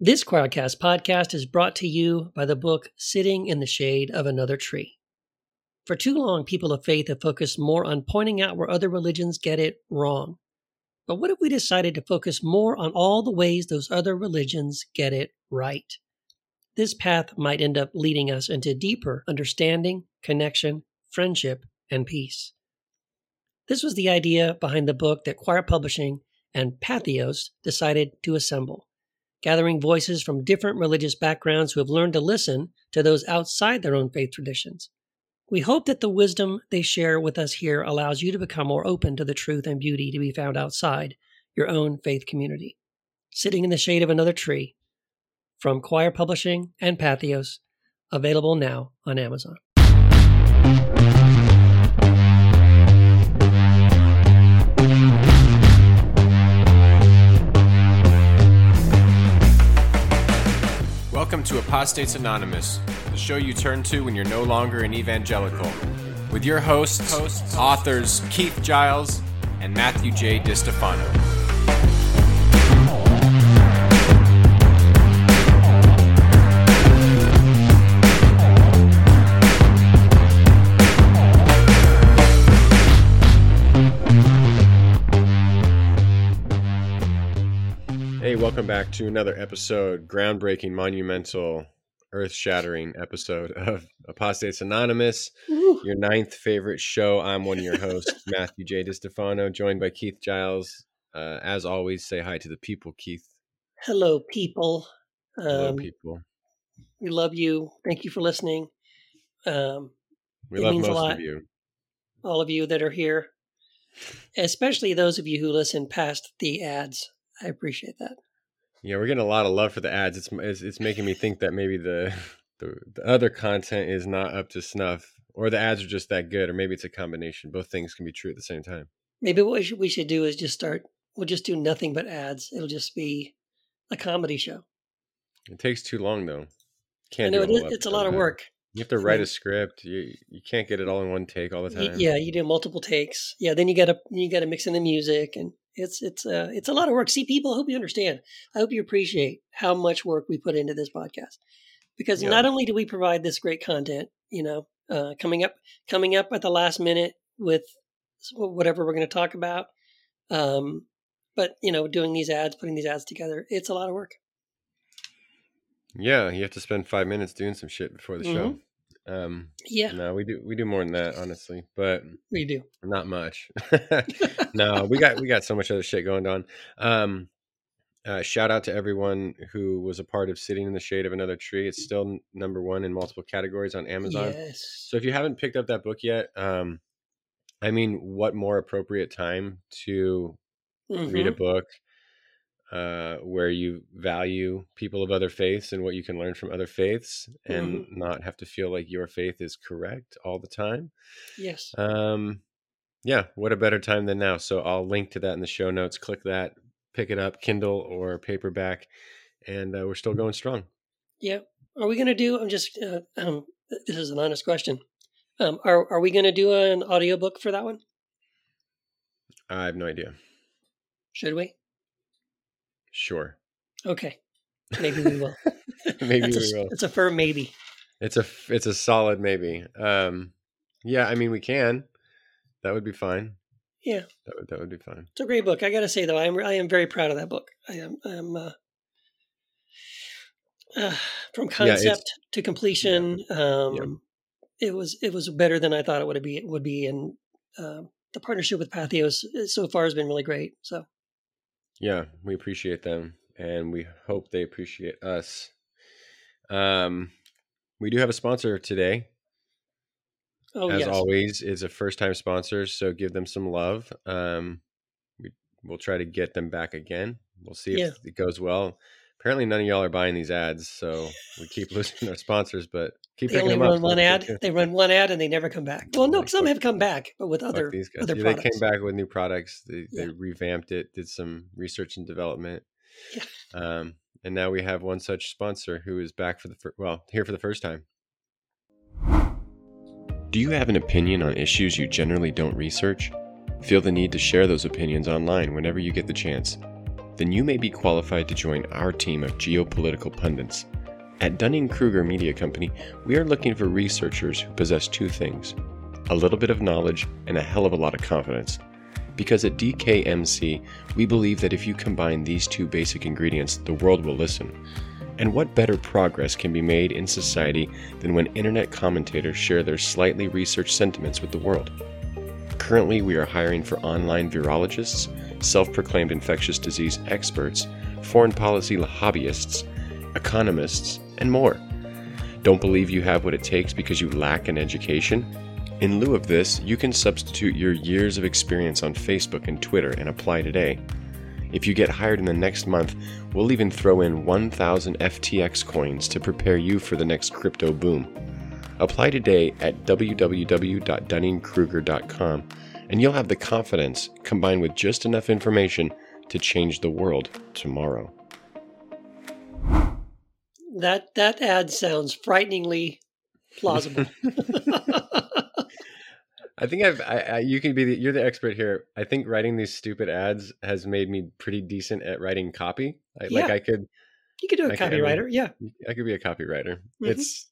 This Quoircast podcast is brought to you by the book Sitting in the Shade of Another Tree. For too long, people of faith have focused more on pointing out where other religions get it wrong. But what if we decided to focus more on all the ways those other religions get it right? This path might end up leading us into deeper understanding, connection, friendship, and peace. This was the idea behind the book that Quoir Publishing and Patheos decided to assemble, gathering voices from different religious backgrounds who have learned to listen to those outside their own faith traditions. We hope that the wisdom they share with us here allows you to become more open to the truth and beauty to be found outside your own faith community. Sitting in the shade of another tree, from Quoir Publishing and Patheos, available now on Amazon. Welcome to Apostates Anonymous, the show you turn to when you're no longer an evangelical. With your hosts, authors Keith Giles and Matthew J. DiStefano. Hey, welcome back to another episode, groundbreaking, monumental, earth shattering episode of Apostates Anonymous, your ninth favorite show. I'm one of your hosts, Matthew J. DiStefano, joined by Keith Giles. Uh, as always, say hi to the people, Keith. Hello, people. Hello, Um, people. we love you. Thank you for listening. Um, We love most of you. all of you that are here, especially those of you who listen past the ads. I appreciate that. Yeah, we're getting a lot of love for the ads. It's it's, it's making me think that maybe the, the the other content is not up to snuff, or the ads are just that good, or maybe it's a combination. Both things can be true at the same time. Maybe what we should, we should do is just start. We'll just do nothing but ads. It'll just be a comedy show. It takes too long though. Can't I know do it a it's a lot of work. You have to write a script. You you can't get it all in one take all the time. yeah, you do multiple takes. Yeah, then you got to you got to mix in the music, and it's it's uh it's a lot of work. See, people, I hope you understand. I hope you appreciate how much work we put into this podcast, because Yeah. not only do we provide this great content, you know, uh, coming up coming up at the last minute with whatever we're going to talk about, um, but you know, doing these ads, putting these ads together, it's a lot of work. Yeah, you have to spend five minutes doing some shit before the show. Mm-hmm. Um, Yeah, no, we do we do more than that, honestly, but we do. not much. no, we got we got so much other shit going on. Um, uh, shout out to everyone who was a part of sitting in the shade of another tree. It's still n- number one in multiple categories on Amazon. Yes. So if you haven't picked up that book yet, um, I mean, what more appropriate time to read a Mhm. book uh, where you value people of other faiths and what you can learn from other faiths, and not have to feel like your faith is correct all the time? Yes. Um, yeah, what a better time than now. So I'll link to that in the show notes. Click that, pick it up, Kindle or paperback, and uh, we're still going strong. Yeah. Are we going to do? I'm just. Uh, um, this is an honest question. Um, are are we going to do an audiobook for that one? I have no idea. Should we? Sure, Okay. Maybe we will. maybe we a, will. It's a firm maybe. It's a it's a solid maybe. Um, yeah, I mean we can. That would be fine. Yeah. That would that would be fine. It's a great book. I got to say though, I am I am very proud of that book. I am I'm uh, uh, from Yeah, concept to completion. Um, It was it was better than I thought it would be. It Would be, and uh, the partnership with Patheos uh, so far has been really great. So Yeah, we appreciate them, and we hope they appreciate us. Um, we do have a sponsor today. oh as yes, always, is a first time sponsor, so give them some love. Um, we, we'll try to get them back again. We'll see if Yeah. it goes well. Apparently, none of y'all are buying these ads, so we keep losing our sponsors, but keep they picking only them up. run so one ad. They run one ad and they never come back. Well, no, some have come back, but with other these guys. other Yeah, they came back with new products. They, Yeah. they revamped it, did some research and development. Yeah. Um, and now we have one such sponsor who is back for the fir- well here for the first time. Do you have an opinion on issues you generally don't research? Feel the need to share those opinions online whenever you get the chance. Then you may be qualified to join our team of geopolitical pundits. At Dunning Kruger Media Company, we are looking for researchers who possess two things a little bit of knowledge and a hell of a lot of confidence. Because at DKMC, we believe that if you combine these two basic ingredients, the world will listen. And what better progress can be made in society than when internet commentators share their slightly researched sentiments with the world? Currently, we are hiring for online virologists, self proclaimed infectious disease experts, foreign policy hobbyists, economists, and more. Don't believe you have what it takes because you lack an education? In lieu of this, you can substitute your years of experience on Facebook and Twitter and apply today. If you get hired in the next month, we'll even throw in 1,000 FTX coins to prepare you for the next crypto boom. Apply today at www.dunningkruger.com and you'll have the confidence combined with just enough information to change the world tomorrow. That that ad sounds frighteningly plausible. I think I've I, I, you can be the, you're the expert here. I think writing these stupid ads has made me pretty decent at writing copy. I, Yeah. Like I could you could do a I could- copywriter, mean- yeah. I could be a copywriter. Mhm. It's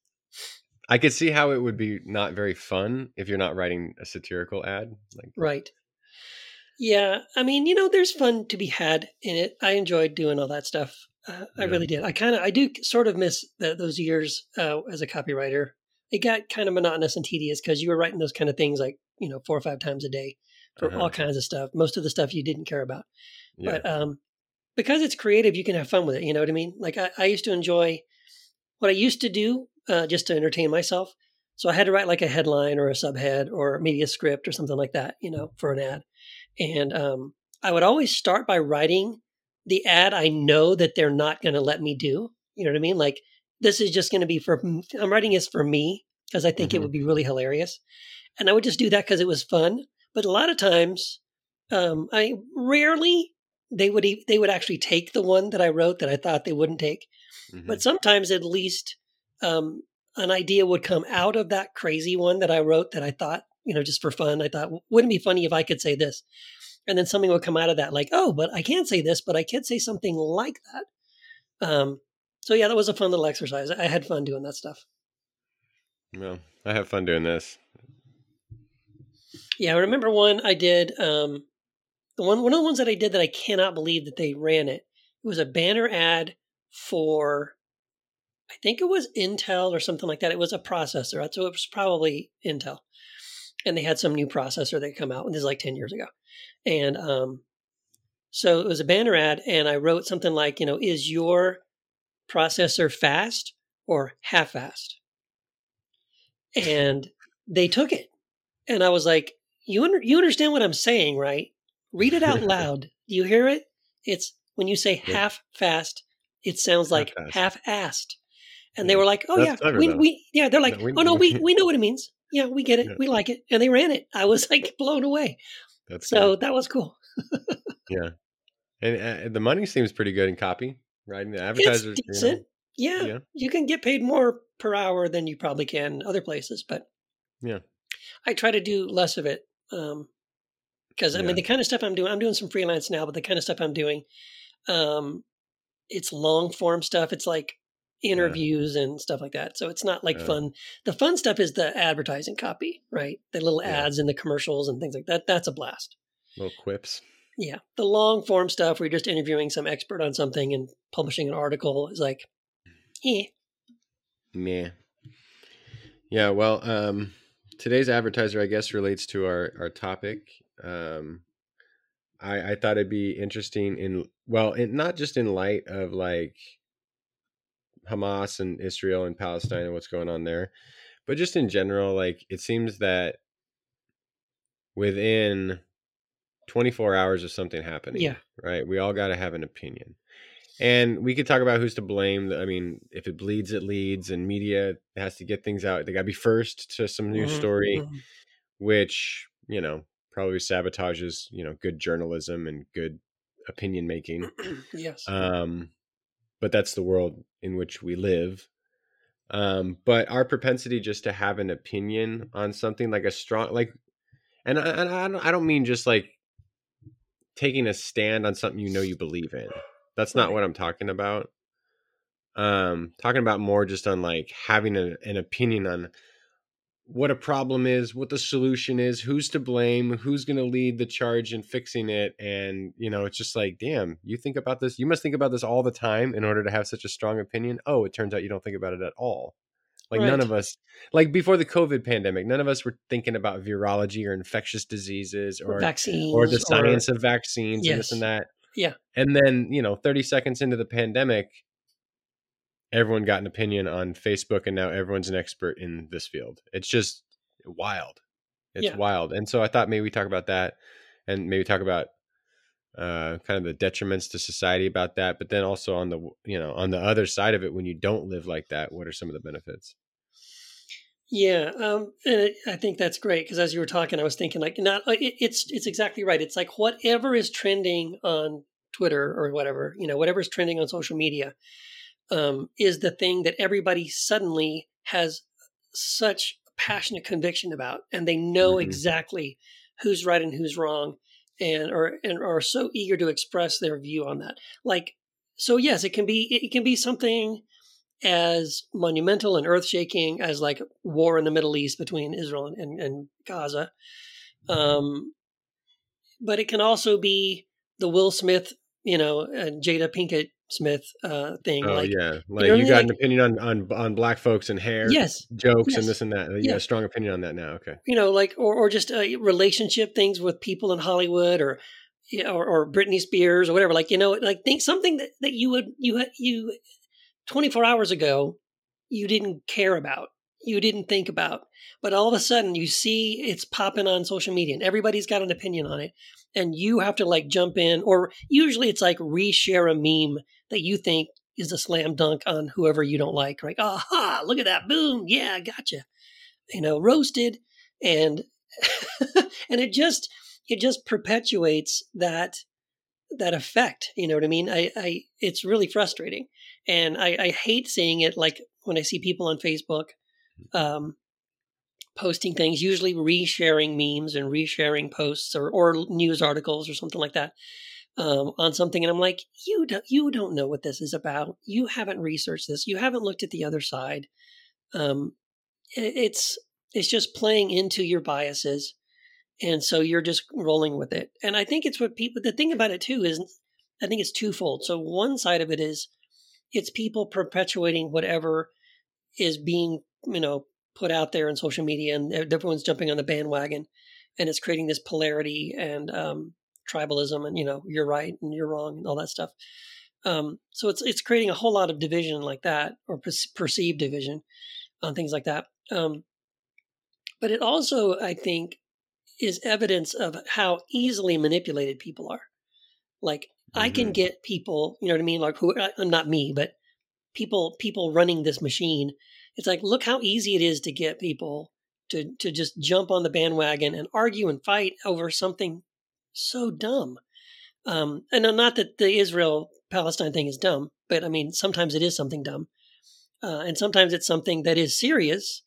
I could see how it would be not very fun if you're not writing a satirical ad. Like Right. Yeah, I mean, you know, there's fun to be had in it. I enjoyed doing all that stuff. Uh, I Yeah. really did. I kind of, I do sort of miss the, those years uh, as a copywriter. It got kind of monotonous and tedious because you were writing those kind of things like you know four or five times a day for Uh-huh. all kinds of stuff. Most of the stuff you didn't care about, yeah. but um, because it's creative, you can have fun with it. You know what I mean? Like I, I used to enjoy what I used to do uh, just to entertain myself. So I had to write like a headline or a subhead or maybe a script or something like that, you know, for an ad. And um, I would always start by writing the ad I know that they're not going to let me do. You know what I mean? Like this is just going to be for I'm writing this for me because I think it Mhm. would be really hilarious. And I would just do that because it was fun. But a lot of times, um, I rarely they would they would actually take the one that I wrote that I thought they wouldn't take. Mhm. But sometimes at least um, an idea would come out of that crazy one that I wrote that I thought, you know, just for fun. I thought, wouldn't it be funny if I could say this? And then something would come out of that, like, oh, but I can't say this, but I could say something like that. Um, so yeah, that was a fun little exercise. I had fun doing that stuff. well, I have fun doing this. Yeah, I remember one I did. Um, the one one of the ones that I did that I cannot believe that they ran it. It was a banner ad for, I think it was Intel or something like that. It was a processor, so it was probably Intel, and they had some new processor that come out. And this is like ten years ago, and um, so it was a banner ad, and I wrote something like, you know, is your processor fast or half fast? And they took it, and I was like, you under, you understand what I'm saying, right? Read it out loud. Do you hear it? It's when you say half fast, it sounds like Half-assed. half assed. And they were like, "Oh That's yeah, clever, we, though. we yeah." They're like, No, we- "Oh no, we we know what it means. Yeah, we get it. Yeah. We like it." And they ran it. I was like blown away. That's So that was cool. yeah, and uh, the money seems pretty good in copy, right? The advertisers, it's you know, decent. yeah, Yeah. you can get paid more per hour than you probably can other places, but Yeah. I try to do less of it. Um, because I Yeah. mean, the kind of stuff I'm doing, I'm doing some freelance now, but the kind of stuff I'm doing, um, it's long form stuff. It's like interviews and stuff like that. So it's not like Yeah. fun. The fun stuff is the advertising copy, right? The little Yeah. ads and the commercials and things like that. That's a blast. little quips. Yeah. The long form stuff where you're just interviewing some expert on something and publishing an article is like, eh. Meh. Yeah, well, um, today's advertiser, I guess, relates to our our topic. Um, I I thought it'd be interesting in well, in, not just in light of like Hamas and Israel and Palestine and what's going on there, but just in general. Like, it seems that within 24 hours of something happening, Yeah. right, we all got to have an opinion. And we could talk about who's to blame. I mean, if it bleeds, it leads, and media has to get things out. They got to be first to some news Mhm, story, mhm. which you know probably sabotages you know good journalism and good opinion making. yes. Um, but that's the world in which we live. Um, but our propensity just to have an opinion on something like a strong like, and I, and I don't I don't mean just like taking a stand on something you know you believe in. That's not what I'm talking about. Um, talking about more just on like having a, an opinion on what a problem is, what the solution is, who's to blame, who's going to lead the charge in fixing it. And, you know, it's just like, damn, you think about this, you must think about this all the time in order to have such a strong opinion. Oh, it turns out you don't think about it at all. Like none of us, like before the COVID pandemic, none of us were thinking about virology or infectious diseases Or or vaccines or the science of vaccines and this and that. Yeah. And then, you know, 30 seconds into the pandemic, everyone got an opinion on Facebook and now everyone's an expert in this field. It's just wild. It's Yeah. wild. And so I thought maybe we talk about that and maybe talk about uh kind of the detriments to society about that, but then also on the you know, on the other side of it when you don't live like that, what are some of the benefits? Yeah, um, and I think that's great because as you were talking, I was thinking like, not it, it's it's exactly right. It's like whatever is trending on Twitter or whatever, you know, whatever is trending on social media, um, is the thing that everybody suddenly has such passionate conviction about, and they know Mhm. exactly who's right and who's wrong, and or and are so eager to express their view on that. Like, so yes, it can be it can be something as monumental and earth shaking as like war in the Middle East between Israel and, and, and Gaza. Um, but it can also be the Will Smith, you know, and Jada Pinkett Smith uh, thing. Oh like, yeah. Like what I you got an opinion on on on black folks and hair yes, jokes Yes. and this and that. You Yeah. got a strong opinion on that now. Okay. you know, like or or just uh, relationship things with people in Hollywood or. yeah, Or, or Britney Spears or whatever, like you know, like think something that, that you would you had you twenty four hours ago you didn't care about, you didn't think about, but all of a sudden you see it's popping on social media and everybody's got an opinion on it, and you have to like jump in, or usually it's like reshare a meme that you think is a slam dunk on whoever you don't like, right? Aha! Look at that! Boom! Yeah, gotcha. You know, roasted, and and it just it just perpetuates that that effect. You know what I mean? I, I it's really frustrating, and I, I hate seeing it. Like when I see people on Facebook, um, posting things, usually resharing memes and resharing posts or or news articles or something like that. Um, on something, and I'm like, you don't, you don't know what this is about. You haven't researched this. You haven't looked at the other side. Um, it, it's it's just playing into your biases, and so you're just rolling with it. And I think it's what people. The thing about it too is, I think it's twofold. So one side of it is, it's people perpetuating whatever is being you know put out there in social media, and everyone's jumping on the bandwagon, and it's creating this polarity and um, tribalism, and you know you're right and you're wrong and all that stuff. Um, so it's it's creating a whole lot of division like that, or per- perceived division on things like that. Um, but it also, I think, is evidence of how easily manipulated people are. Like I can Mhm. get people, you know what I mean? Like who? Not me, but people people running this machine. It's like look how easy it is to get people to to just jump on the bandwagon and argue and fight over something so dumb. Um, and not that the Israel Palestine thing is dumb, but I mean sometimes it is something dumb, uh, and sometimes it's something that is serious.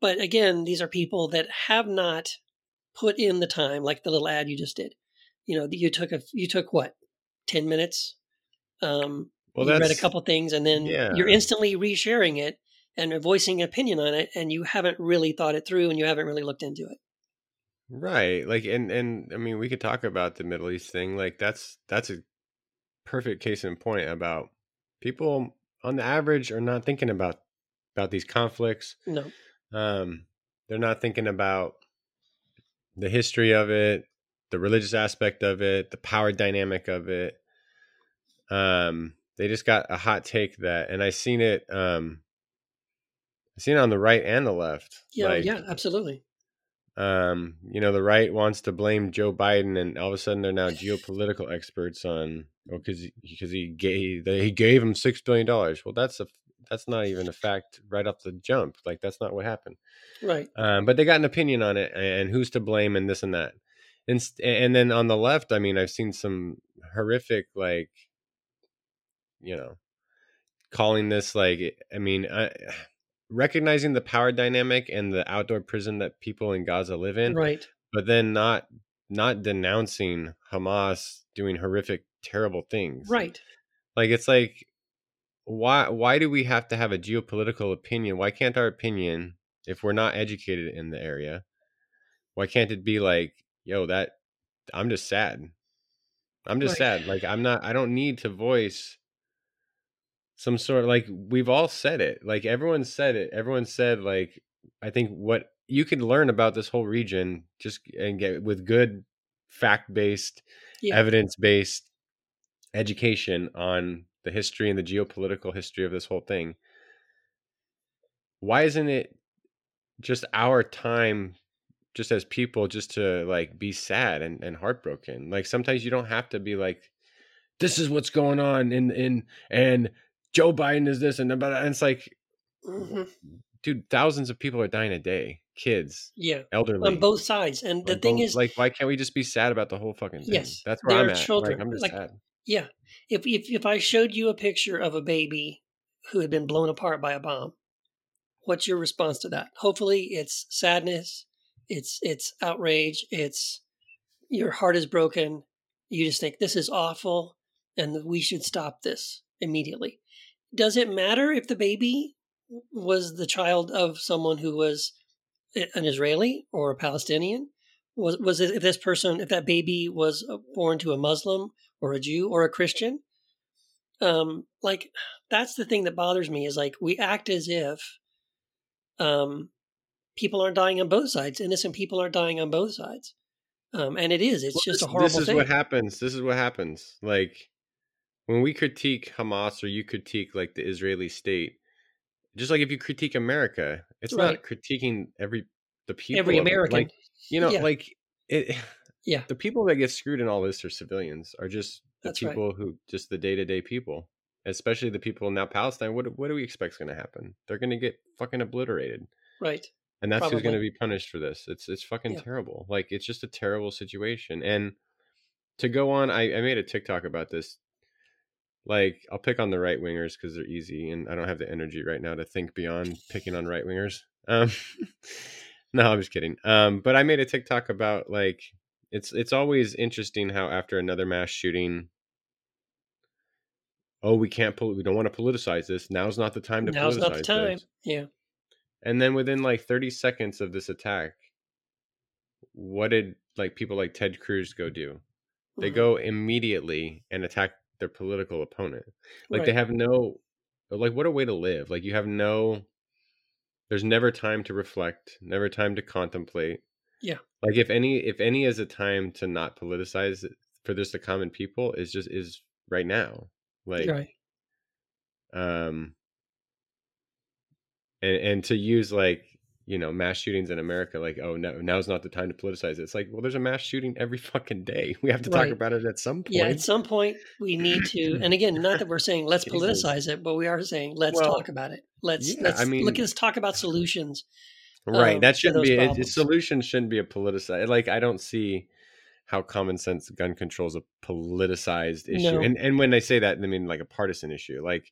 But again, these are people that have not put in the time, like the little ad you just did. You know, you took a you took what ten minutes. Um, Well, you read a couple things, and then yeah. you're instantly resharing it and voicing an opinion on it, and you haven't really thought it through, and you haven't really looked into it. right. Like, and and I mean, we could talk about the Middle East thing. Like, that's that's a perfect case in point about people on the average are not thinking about about these conflicts. No, Um, they're not thinking about the history of it, the religious aspect of it, the power dynamic of it. Um, they just got a hot take that, and I seen it. Um, I seen it on the right and the left. yeah, like, yeah, absolutely. um, you know, the right wants to blame Joe Biden, and all of a sudden they're now geopolitical experts on, oh, because because he gave they, he gave him six billion dollars. Well, that's a that's not even a fact right off the jump. Like that's not what happened. Right. Um, but they got an opinion on it, and who's to blame, and this and that. And and then on the left, I mean, I've seen some horrific, like, you know, calling this like, I mean, uh, recognizing the power dynamic and the outdoor prison that people in Gaza live in, Right. but then not not denouncing Hamas doing horrific, terrible things. Right. Like it's like why why do we have to have a geopolitical opinion? Why can't our opinion, if we're not educated in the area, why can't it be like, yo, that I'm just sad. I'm just Right. sad. Like I'm not I don't need to voice some sort of like we've all said it. Like everyone said it. Everyone said like I think what you can learn about this whole region just and get with good fact-based, Yeah. evidence-based education on the history and the geopolitical history of this whole thing. Why isn't it just our time just as people just to like be sad and, and heartbroken like sometimes you don't have to be like this is what's going on in in and joe biden is this and about and it's like Mhm. dude thousands of people are dying a day kids Yeah. elderly On both sides. And the thing both- is, like why can't we just be sad about the whole fucking thing Yes, that's where i'm at children, like i'm just like- sad yeah, if, if if I showed you a picture of a baby who had been blown apart by a bomb, what's your response to that? Hopefully, it's sadness, it's it's outrage, it's your heart is broken. You just think this is awful, and we should stop this immediately. Does it matter if the baby was the child of someone who was an Israeli or a Palestinian? Was was it if this person if that baby was uh, born to a Muslim or a Jew or a Christian? Um, like that's the thing that bothers me is like we act as if um, people aren't dying on both sides. Innocent people aren't dying on both sides, um, and it is. It's Well, just this, a horrible this is thing. what happens this is what happens like when we critique hamas or you critique like the israeli state just like if you critique america it's Right. not critiquing every the people Every. American, like you know Yeah. like it Yeah. the people that get screwed in all this are civilians are just the That's right. people who just the day-to-day people especially the people in now palestine what, what do we expect is going to happen they're going to get fucking obliterated right? and that's who's going to be punished for this it's it's fucking Yeah. terrible like it's just a terrible situation and to go on I, I made a tiktok about this like i'll pick on the right wingers because they're easy and i don't have the energy right now to think beyond picking on right wingers um no i'm just kidding um but i made a tiktok about like it's it's always interesting how after another mass shooting oh we can't pol- we don't want to politicize this now's not the time to Now's politicize not the time. this. Yeah, And then within like 30 seconds of this attack, what did like people like Ted Cruz go do? They Mhm. go immediately and attack their political opponent. Like they have no like what a way to live. Like you have no there's never time to reflect, never time to contemplate. Yeah. Like if any if any is a time to not politicize for this the common people is just is right now. Like right. um and and to use like you know mass shootings in america like oh no now's not the time to politicize it it's like well there's a mass shooting every fucking day we have to talk about it at some point Yeah, at some point we need to, and again, not that we're saying let's politicize it, but we are saying let's Well, talk about it. Let's yeah, let's I mean- look. Let's talk about solutions. right um, that shouldn't be a, a solution shouldn't be a politicized like i don't see how common sense gun control is a politicized issue No. and and when i say that i mean like a partisan issue like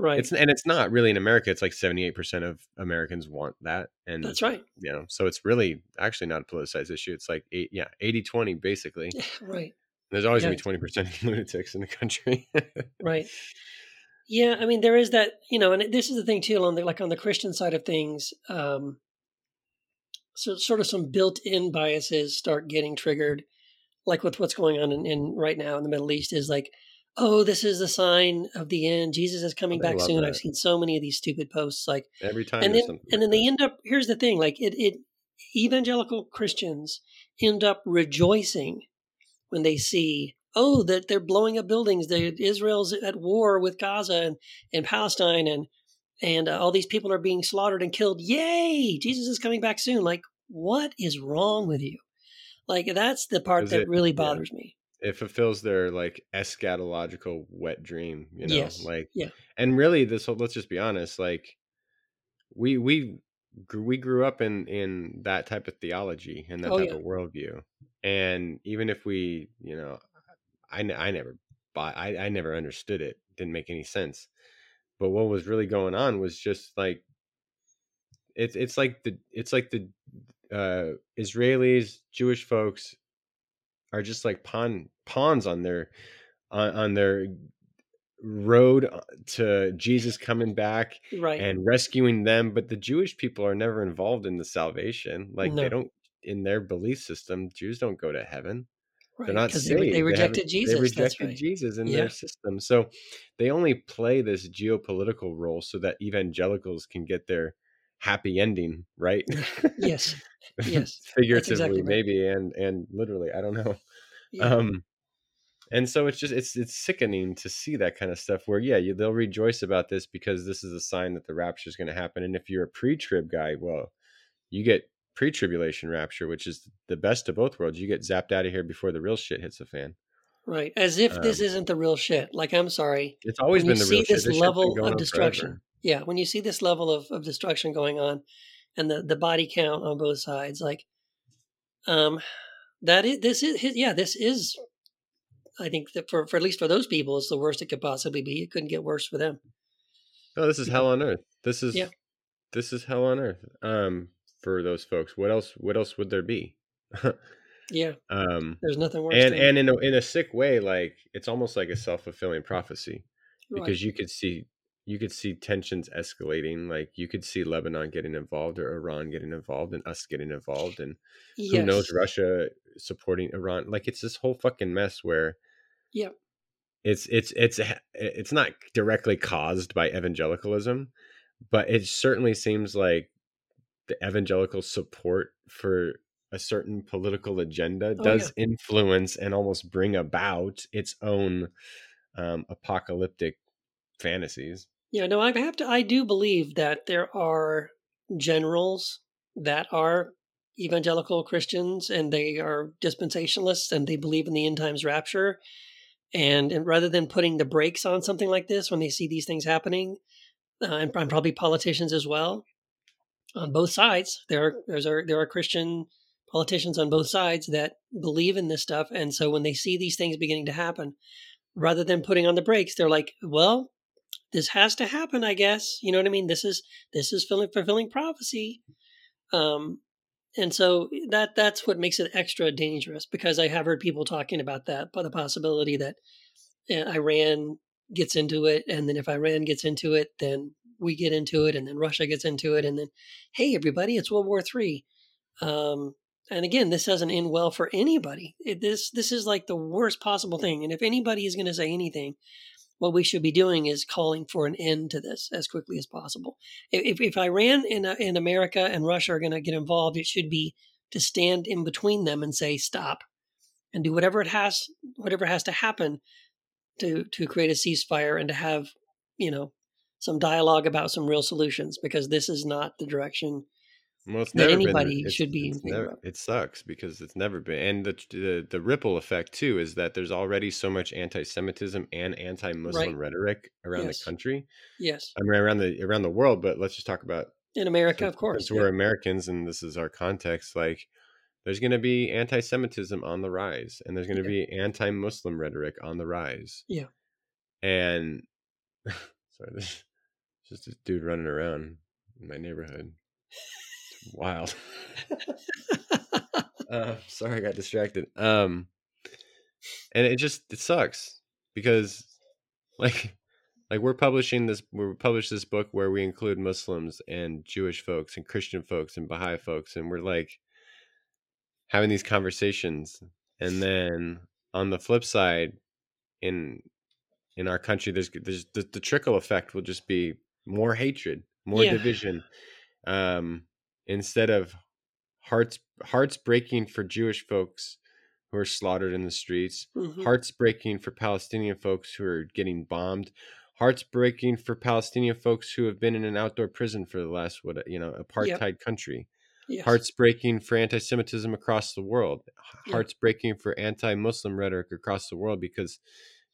Right. it's and it's not really in america it's like 78% of americans want that and That's right. you know so it's really actually not a politicized issue it's like eight yeah 80 20 basically Right. There's always Yeah. gonna be twenty percent of lunatics in the country. Right. Yeah, I mean there is that, you know, and this is the thing too on the like on the Christian side of things, um so sort of some built-in biases start getting triggered like with what's going on in, in right now in the Middle East is like, oh, this is the sign of the end. Jesus is coming Oh, back soon. that. I've seen so many of these stupid posts like Every time, and then and like then they end up here's the thing like it, it evangelical christians end up rejoicing when they see oh that they're blowing up buildings that israel's at war with gaza and, and palestine and and uh, all these people are being slaughtered and killed yay jesus is coming back soon like what is wrong with you like that's the part Is that it- really yeah. bothers me it fulfills their like eschatological wet dream. You know, Yes. like Yeah. And really, this whole let's just be honest. Like we we we grew up in in that type of theology and that Oh, type yeah. of worldview. And even if we, you know, I I never bought, I I never understood it. Didn't make any sense. But what was really going on was just like it's it's like the it's like the uh Israelis, Jewish folks are just like pawn pawns on their on, on their road uh, to Jesus coming back right. and rescuing them, but the Jewish people are never involved in the salvation. Like No. they don't in their belief system, Jews don't go to heaven. right. They're not saved. they, they rejected Jesus. They rejected right. Jesus in Yeah. their system. So they only play this geopolitical role so that evangelicals can get their happy ending, right? Yes. Yes. Figuratively, exactly right. maybe, and and literally, I don't know. Yeah. Um, and so it's just it's it's sickening to see that kind of stuff where yeah you, they'll rejoice about this because this is a sign that the rapture is going to happen and if you're a pre-trib guy well you get pre-tribulation rapture which is the best of both worlds you get zapped out of here before the real shit hits the fan right. As if this um, isn't the real shit. Like, I'm sorry. it's always been you the real see shit this This shit's level of destruction forever. Yeah when you see this level of, of destruction going on and the, the body count on both sides like um that is this is yeah this is i think that for, for at least for those people it's the worst it could possibly be. It couldn't get worse for them. Oh, this is hell on earth. This is Yeah. this is hell on earth um for those folks. What else what else would there be? Yeah. Um there's nothing worse and and in a, in a sick way like it's almost like a self-fulfilling prophecy right. because you could see you could see tensions escalating like you could see lebanon getting involved or iran getting involved and us getting involved and who knows russia supporting iran. Like it's this whole fucking mess where Yep. it's it's it's it's not directly caused by evangelicalism but it certainly seems like the evangelical support for a certain political agenda Oh, does influence and almost bring about its own um, apocalyptic fantasies. Yeah, no, I have to. I do believe that there are generals that are evangelical Christians and they are dispensationalists and they believe in the end times rapture. And, and rather than putting the brakes on something like this when they see these things happening, uh, and, and probably politicians as well, on both sides, there are there's are there are Christian politicians on both sides that believe in this stuff, and so when they see these things beginning to happen, rather than putting on the brakes, they're like, well this has to happen i guess you know what i mean? This is this is fulfilling, fulfilling prophecy. Um and so that that's what makes it extra dangerous because i have heard people talking about that but the possibility that uh, iran gets into it and then if iran gets into it then we get into it and then russia gets into it and then hey everybody it's world war three. Um and again this doesn't end well for anybody. It, this this is like the worst possible thing and if anybody is going to say anything what we should be doing is calling for an end to this as quickly as possible. If, if Iran and, uh, and America and Russia are going to get involved, it should be to stand in between them and say stop, and do whatever it has, whatever has to happen to to create a ceasefire and to have you know some dialogue about some real solutions because this is not the direction Well, it's that never been- anybody it's- should be it's never- it sucks because it's never been, and the, the the ripple effect too is that there's already so much anti-Semitism and anti-Muslim Right. rhetoric around Yes. the country. Yes, I mean, around the around the world, but let's just talk about in America, of course. since we're Americans and this is our context, like there's going to be anti-Semitism on the rise, and there's going to be anti-Muslim rhetoric on the rise. Yeah. And sorry, this just this dude running around in my neighborhood. Wild. uh, sorry, I got distracted. Um, and it just it sucks because, like, like we're publishing this, we published this book where we include Muslims and Jewish folks and Christian folks and Baha'i folks, and we're like having these conversations, and then on the flip side, in in our country, there's there's the, the trickle effect will just be more hatred, more Yeah. division, um, instead of hearts hearts breaking for Jewish folks who are slaughtered in the streets, Mhm. hearts breaking for Palestinian folks who are getting bombed, hearts breaking for Palestinian folks who have been in an outdoor prison for the last what you know apartheid country, Yes. hearts breaking for anti-Semitism across the world, hearts breaking for anti-Muslim rhetoric across the world because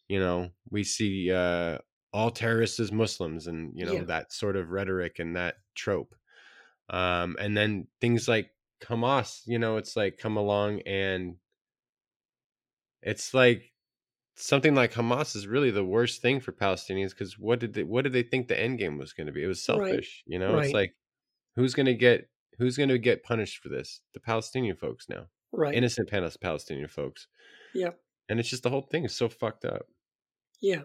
you know we see uh, all terrorists as Muslims and you know Yeah. that sort of rhetoric and that trope, um, and then things like Hamas, you know, it's like come along and it's like something like Hamas is really the worst thing for Palestinians because what did they what did they think the end game was going to be? It was Right. selfish, you know. Right. It's like who's going to get who's going to get punished for this? The Palestinian folks now. right. innocent Palestinian folks. Yeah. And it's just the whole thing is so fucked up. Yeah,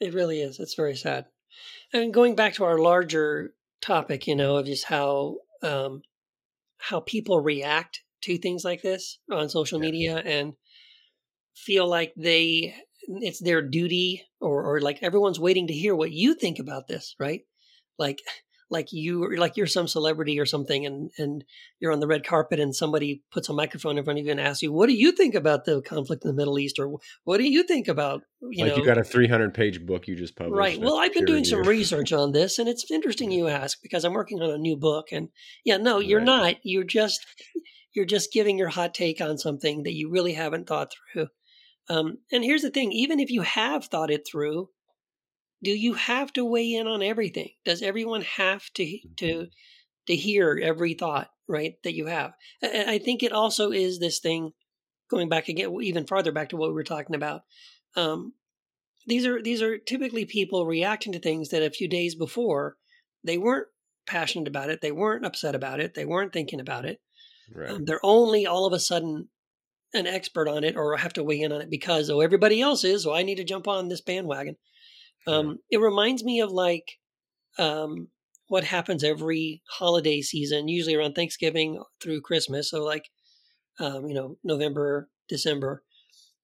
it really is. It's very sad. And going back to our larger topic, you know, of just how um, how people react to things like this on social Yeah. media and feel like they it's their duty or or like everyone's waiting to hear what you think about this, right? Like like you like you're some celebrity or something and and you're on the red carpet and somebody puts a microphone in front of you and asks you what do you think about the conflict in the middle east or what do you think about you like know you got a 300 page book you just published. Right. Well, I've been doing some research on this, and it's interesting you ask because I'm working on a new book. And yeah, no, you're Right. not. You're just you're just giving your hot take on something that you really haven't thought through. Um, and here's the thing: even if you have thought it through, do you have to weigh in on everything? Does everyone have to Mm-hmm. to to hear every thought right that you have? And I think it also is this thing going back again even farther back to what we were talking about. Um, these are these are typically people reacting to things that a few days before they weren't passionate about it, they weren't upset about it, they weren't thinking about it. Right. Um, they're only all of a sudden an expert on it or have to weigh in on it because oh everybody else is, so I need to jump on this bandwagon. Um, It reminds me of like um, what happens every holiday season, usually around Thanksgiving through Christmas. So like um, you know November, December.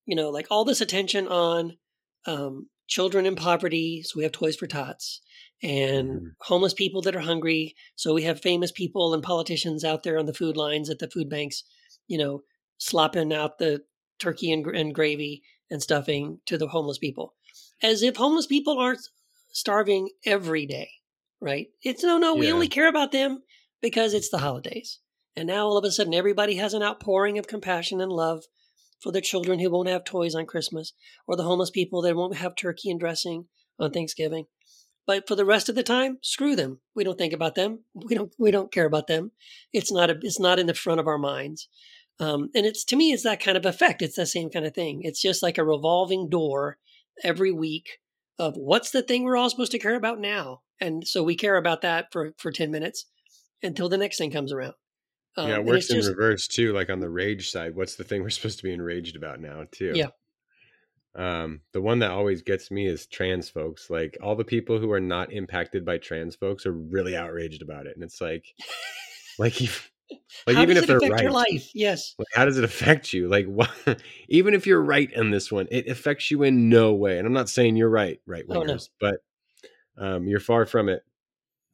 You know, like all this attention on um, children in poverty, so we have Toys for Tots, and Mhm. homeless people that are hungry, so we have famous people and politicians out there on the food lines at the food banks, you know, slopping out the turkey and, and gravy and stuffing to the homeless people, as if homeless people aren't starving every day, right? It's no, no, we Yeah. only care about them because it's the holidays. And now all of a sudden, everybody has an outpouring of compassion and love for the children who won't have toys on Christmas, or the homeless people that won't have turkey and dressing on Thanksgiving. But for the rest of the time, screw them. We don't think about them. We don't. We don't care about them. It's not. A, it's not in the front of our minds. Um, and it's to me, it's that kind of effect. It's the same kind of thing. It's just like a revolving door every week of what's the thing we're all supposed to care about now, and so we care about that for for ten minutes until the next thing comes around. Um, yeah, it works in just- reverse too. Like on the rage side, what's the thing we're supposed to be enraged about now too? Yeah. Um, the one that always gets me is trans folks. Like all the people who are not impacted by trans folks are really outraged about it, and it's like, like, if, like How even does if it they're right, your life? Yes. like, how does it affect you? Like, what? Even if you're right in this one, it affects you in no way. And I'm not saying you're right, right Oh, no. but um, you're far from it.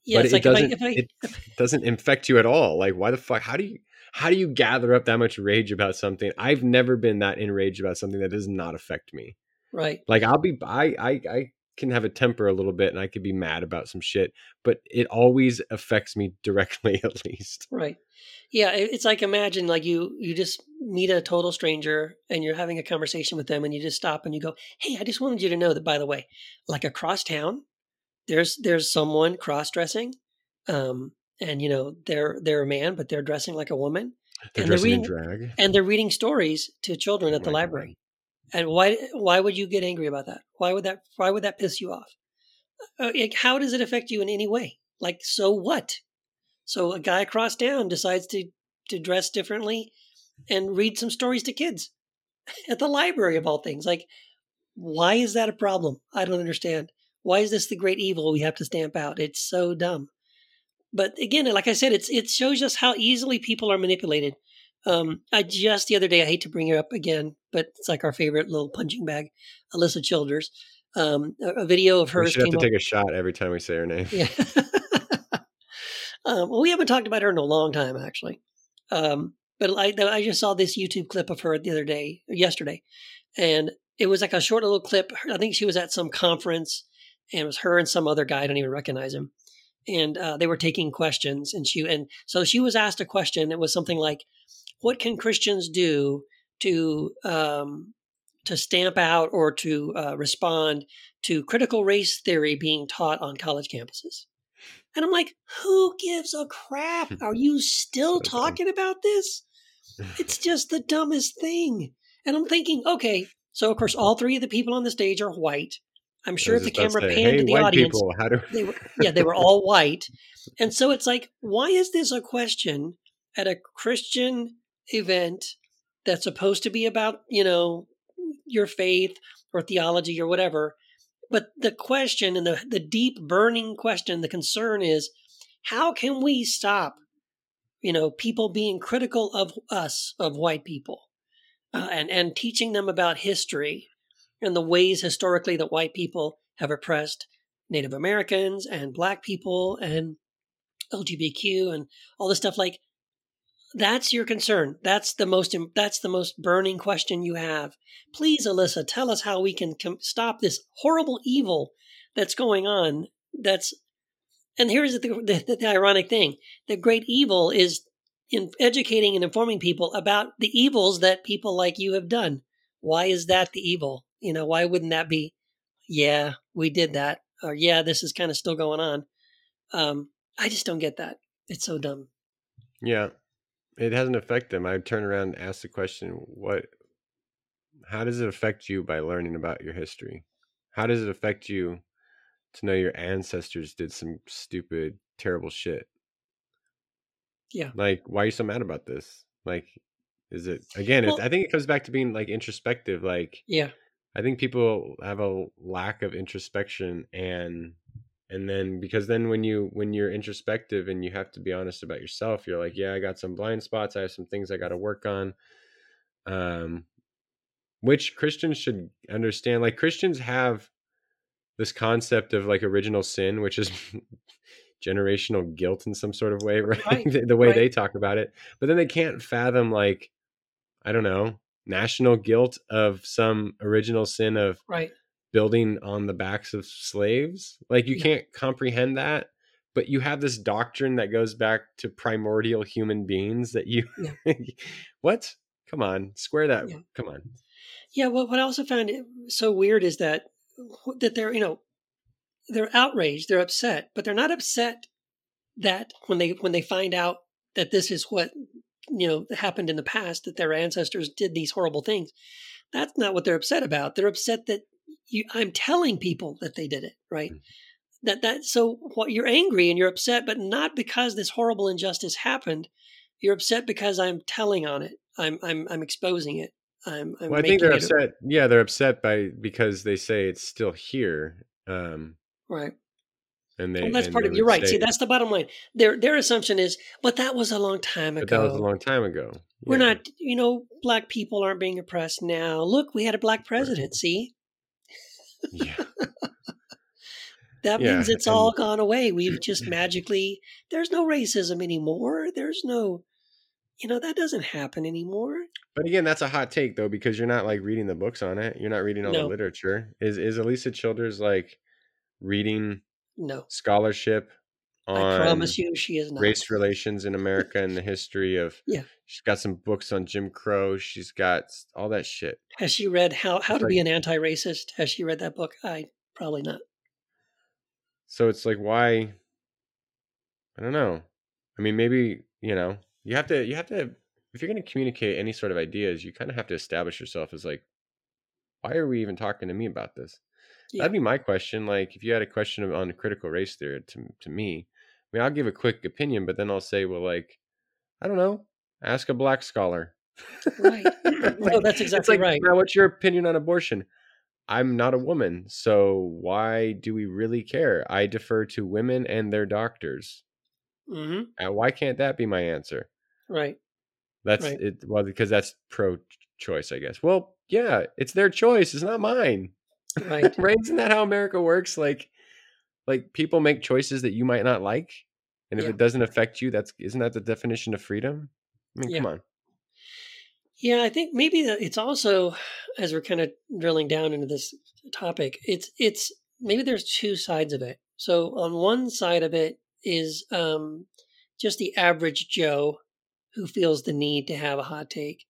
Yeah. but it like if I, doesn't. if I it doesn't infect you at all. Like, why the fuck? How do you? How do you gather up that much rage about something? I've never been that enraged about something that does not affect me. right. Like, I'll be, I, I, I can have a temper a little bit, and I could be mad about some shit, but it always affects me directly, at least. Right. Yeah, it's like imagine like you you just meet a total stranger and you're having a conversation with them and you just stop and you go, "Hey, I just wanted you to know that by the way, like across town, there's there's someone cross-dressing um and you know, they're they're a man but they're dressing like a woman They're And they're dressing in reading- drag. and they're reading stories to children at Oh the library. God. Library." And why why would you get angry about that? Why would that why would that piss you off? Uh, like, how does it affect you in any way? Like so what? So a guy across town decides to to dress differently and read some stories to kids at the library of all things. Like why is that a problem? I don't understand. Why is this the great evil we have to stamp out? It's so dumb. But again, like I said, it's it shows us how easily people are manipulated. Um, I just the other day, I hate to bring her up again, but it's like our favorite little punching bag, Alisa Childers. Um, a, a video of We should have to up. take a shot every time we say her name. Yeah. um, well, we haven't talked about her in a long time, actually. Um, but I, I just saw this YouTube clip of her the other day, yesterday, and it was like a short little clip. I think she was at some conference, and it was her and some other guy. I don't even recognize him. And uh, they were taking questions, and she and so she was asked a question. It was something like, "What can Christians do to um, to stamp out or to uh, respond to critical race theory being taught on college campuses?" And I'm like, "Who gives a crap? Are you still talking about this?" It's just the dumbest thing. And I'm thinking, okay, so of course all three of the people on the stage are white. I'm sure if the camera say, panned hey, to the audience, people, how do they were yeah, they were all white. And so it's like, why is this a question at a Christian event that's supposed to be about, you know, your faith or theology or whatever. But the question and the, the deep burning question, the concern is how can we stop, you know, people being critical of us, of white people, uh, and, and teaching them about history and the ways historically that white people have oppressed Native Americans and black people and LGBTQ and all this stuff like that's your concern. That's the most that's the most burning question you have. Please, Alisa, tell us how we can com- stop this horrible evil that's going on. That's and here's the, the, the ironic thing: the great evil is in educating and informing people about the evils that people like you have done. Why is that the evil? You know, why wouldn't that be? Yeah, we did that, or yeah, this is kind of still going on. Um, I just don't get that. It's so dumb. Yeah, it hasn't affected them. I turn around and ask the question, what how does it affect you by learning about your history? How does it affect you to know your ancestors did some stupid, terrible shit? Yeah. Like, why are you so mad about this? Like, is it again? Well, I think it comes back to being like introspective. Like, yeah, I think people have a lack of introspection and and then because then when you when you're introspective and you have to be honest about yourself you're like yeah i got some blind spots i have some things i got to work on um which christians should understand like christians have this concept of like original sin which is generational guilt in some sort of way right, right. the way right. they talk about it but then they can't fathom like i don't know national guilt of some original sin of right building on the backs of slaves. Like you yeah. can't comprehend that, but you have this doctrine that goes back to primordial human beings that you yeah. what? Come on, square that. Yeah. Come on. Yeah, well what I also found eh, so weird is that that they're, you know, they're outraged, they're upset, but they're not upset that when they when they find out that this is what you know happened in the past that their ancestors did these horrible things that's not what they're upset about they're upset that you, I'm telling people that they did it, right? Mm-hmm. That that so what you're angry and you're upset, but not because this horrible injustice happened. You're upset because I'm telling on it. I'm I'm I'm exposing it. I'm, I'm well, I think they're upset. Yeah, they're upset by because they say it's still here. Um, right. And they, well, that's part of you're right. See, that's the bottom line. Their their assumption is, but that was a long time ago. that was a long time ago. Yeah. We're not, you know, black people aren't being oppressed now. Look, we had a black president. Right. See, yeah. that yeah, means it's and, all gone away. We've just magically, there's no racism anymore. There's no, you know, that doesn't happen anymore. But again, that's a hot take though, because you're not like reading the books on it. You're not reading all no. the literature. Is is Alisa Childers like reading no scholarship I promise you, she is not. Race relations in America and the history of. Yeah. She's got some books on Jim Crow. She's got all that shit. Has she read How How to like, Be an Anti-Racist? Has she read that book? I probably not. So it's like, why? I don't know. I mean, maybe you know, you have to. You have to. If you're going to communicate any sort of ideas, you kind of have to establish yourself as like, why are we even talking to me about this? Yeah. That'd be my question. Like, if you had a question on critical race theory to to me, I mean, I'll give a quick opinion, but then I'll say, well, like, I don't know, ask a black scholar. Right. like, no, that's exactly like, right. Now, what's your opinion on abortion? I'm not a woman, so why do we really care? I defer to women and their doctors. Mm-hmm. And why can't that be my answer? Right. That's right. it. Well, because that's pro-choice, I guess. Well, yeah, it's their choice. It's not mine. Right. right. Isn't that how America works? Like, like people make choices that you might not like and if yeah. it doesn't affect you that's isn't that the definition of freedom i mean yeah. come on yeah i think maybe it's also as we're kind of drilling down into this topic it's it's maybe there's two sides of it so on one side of it is um, just the average joe who feels the need to have a hot take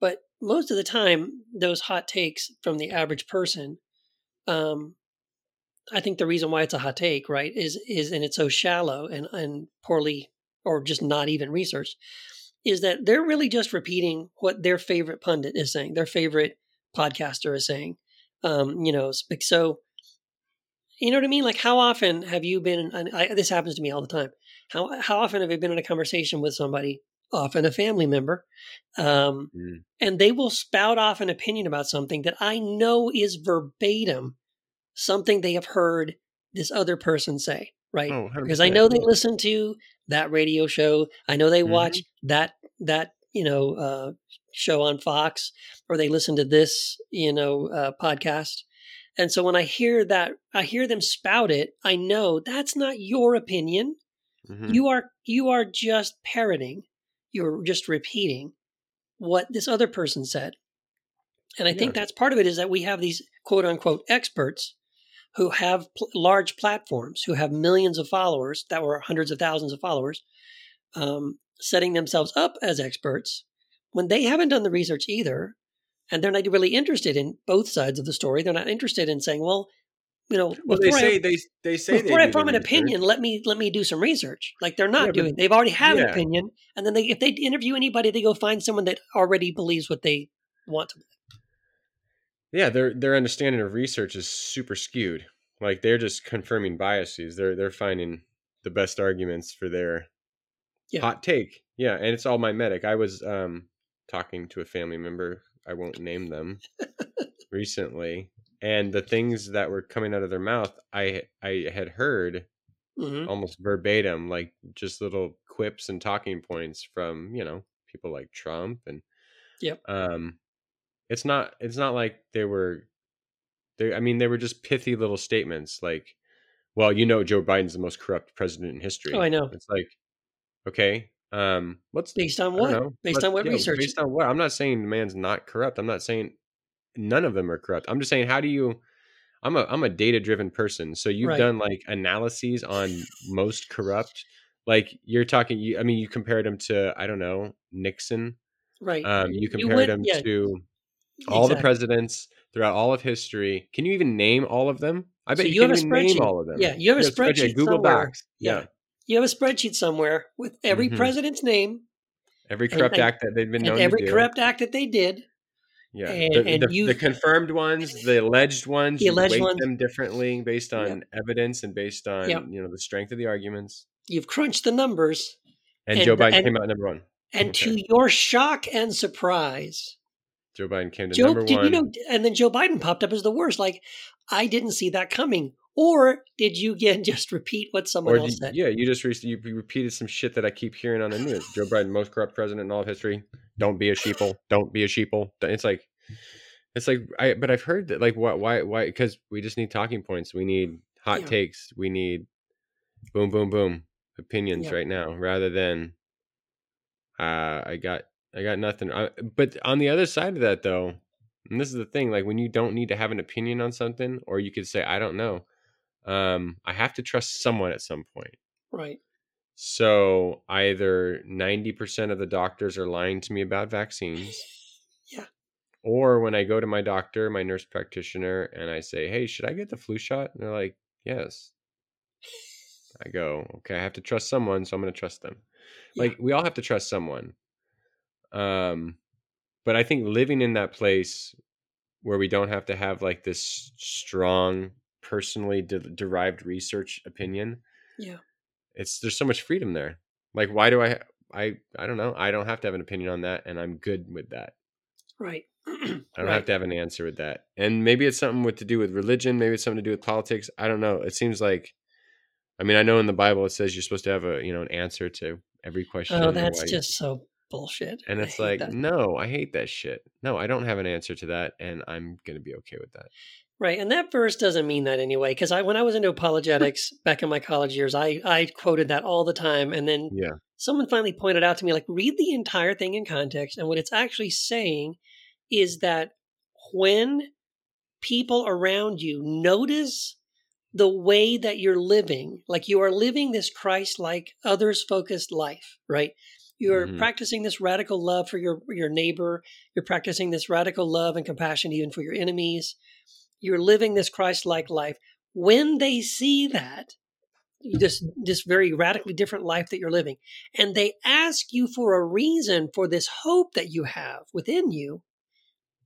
but most of the time those hot takes from the average person um, I think the reason why it's a hot take, right, is is and it's so shallow and and poorly or just not even researched, is that they're really just repeating what their favorite pundit is saying, their favorite podcaster is saying. Um, you know, so you know what I mean? Like, how often have you been? And I, this happens to me all the time. How how often have you been in a conversation with somebody often a family member, um, Mm. and they will spout off an opinion about something that I know is verbatim something they have heard this other person say, right? Oh, because I know they listen to that radio show. I know they watch that that you know uh, show on Fox, or they listen to this you know uh, podcast. And so when I hear that, I hear them spout it. I know that's not your opinion. Mhm. You are you are just parroting. You're just repeating what this other person said. And I think that's part of it is that we have these quote unquote experts who have pl- large platforms, who have millions of followers that were hundreds of thousands of followers, um, setting themselves up as experts when they haven't done the research either. And they're not really interested in both sides of the story. They're not interested in saying, well, you know, Well, they before I- they they say they before I form an research. opinion, let me let me do some research. Like they're not Yeah, but- doing. They've already have an opinion, and then they if they interview anybody, they go find someone that already believes what they want to. Yeah, their their understanding of research is super skewed. Like they're just confirming biases. They're they're finding the best arguments for their Yeah. hot take. Yeah, and it's all mimetic. I was um talking to a family member, I won't name them, recently, and the things that were coming out of their mouth, I I had heard Mhm. almost verbatim, like just little quips and talking points from you know people like Trump and Yep. um, it's not it's not like they were they I mean they were just pithy little statements like, well, you know, Joe Biden's the most corrupt president in history. Oh, I know. It's like, okay, um, let's Based on what? know, Based on what yeah, research? Based on what? I'm not saying the man's not corrupt. I'm not saying none of them are corrupt. I'm just saying how do you I'm a I'm a data driven person. So you've Right. done like analyses on most corrupt. Like you're talking you I mean you compared him to I don't know, Nixon. right. Um you compared went- him yeah, to all the presidents throughout all of history. Can you even name all of them? I bet So you, you have a even name spreadsheet. all of them. Yeah, you have a spreadsheet Google somewhere. Docs. Yeah. Yeah. You have a spreadsheet somewhere with every Mhm. president's name Every corrupt and- act that they've been known and every to do. corrupt act that they did. Yeah, And- the, and the, you- the confirmed ones, the alleged ones, The you alleged weight ones. them differently based on Yep. evidence and based on Yep. you know the strength of the arguments. You've crunched the numbers, And, And Joe Biden came out number one. and Okay. to your shock and surprise, Joe Biden came to Joe, number did one. you know? And then Joe Biden popped up as the worst. Like I didn't see that coming. Or did you again just repeat what someone or else did- said? yeah, you just re- you repeated some shit that I keep hearing on the news. Joe Biden, most corrupt president in all of history. Don't be a sheeple. Don't be a sheeple. It's like, it's like I. But I've heard that like why why why because we just need talking points. We need hot Yeah. takes. We need boom boom boom opinions Yeah. right now rather than uh I got I got nothing. I, but on the other side of that though, and this is the thing, like when you don't need to have an opinion on something, or you could say I don't know. Um, I have to trust someone at some point. Right. So either 90% of the doctors are lying to me about vaccines. Yeah. Or when I go to my doctor, my nurse practitioner, and I say, Hey, should I get the flu shot? And they're like, Yes. I go, Okay, I have to trust someone, so I'm going to trust them. Yeah. Like, we all have to trust someone. Um, but I think living in that place where we don't have to have like this strong, personally de- derived research opinion Yeah. it's there's so much freedom there like why do i i i don't know i don't have to have an opinion on that and i'm good with that Right. i don't right. have to have an answer with that and maybe it's something with to do with religion maybe it's something to do with politics i don't know it seems like i mean i know in the bible it says you're supposed to have a you know an answer to every question Oh, that's just so bullshit. and it's like that. no i hate that shit no i don't have an answer to that and i'm gonna be okay with that Right, and that verse doesn't mean that anyway. Because I, when I was into apologetics back in my college years, I I quoted that all the time, and then yeah someone finally pointed out to me, like, read the entire thing in context, and what it's actually saying is that when people around you notice the way that you're living, like you are living this Christ-like, others-focused life, right? You're Mhm. practicing this radical love for your your neighbor. You're practicing this radical love and compassion even for your enemies. You're living this Christ-like life. When they see that, this this very radically different life that you're living, and they ask you for a reason for this hope that you have within you,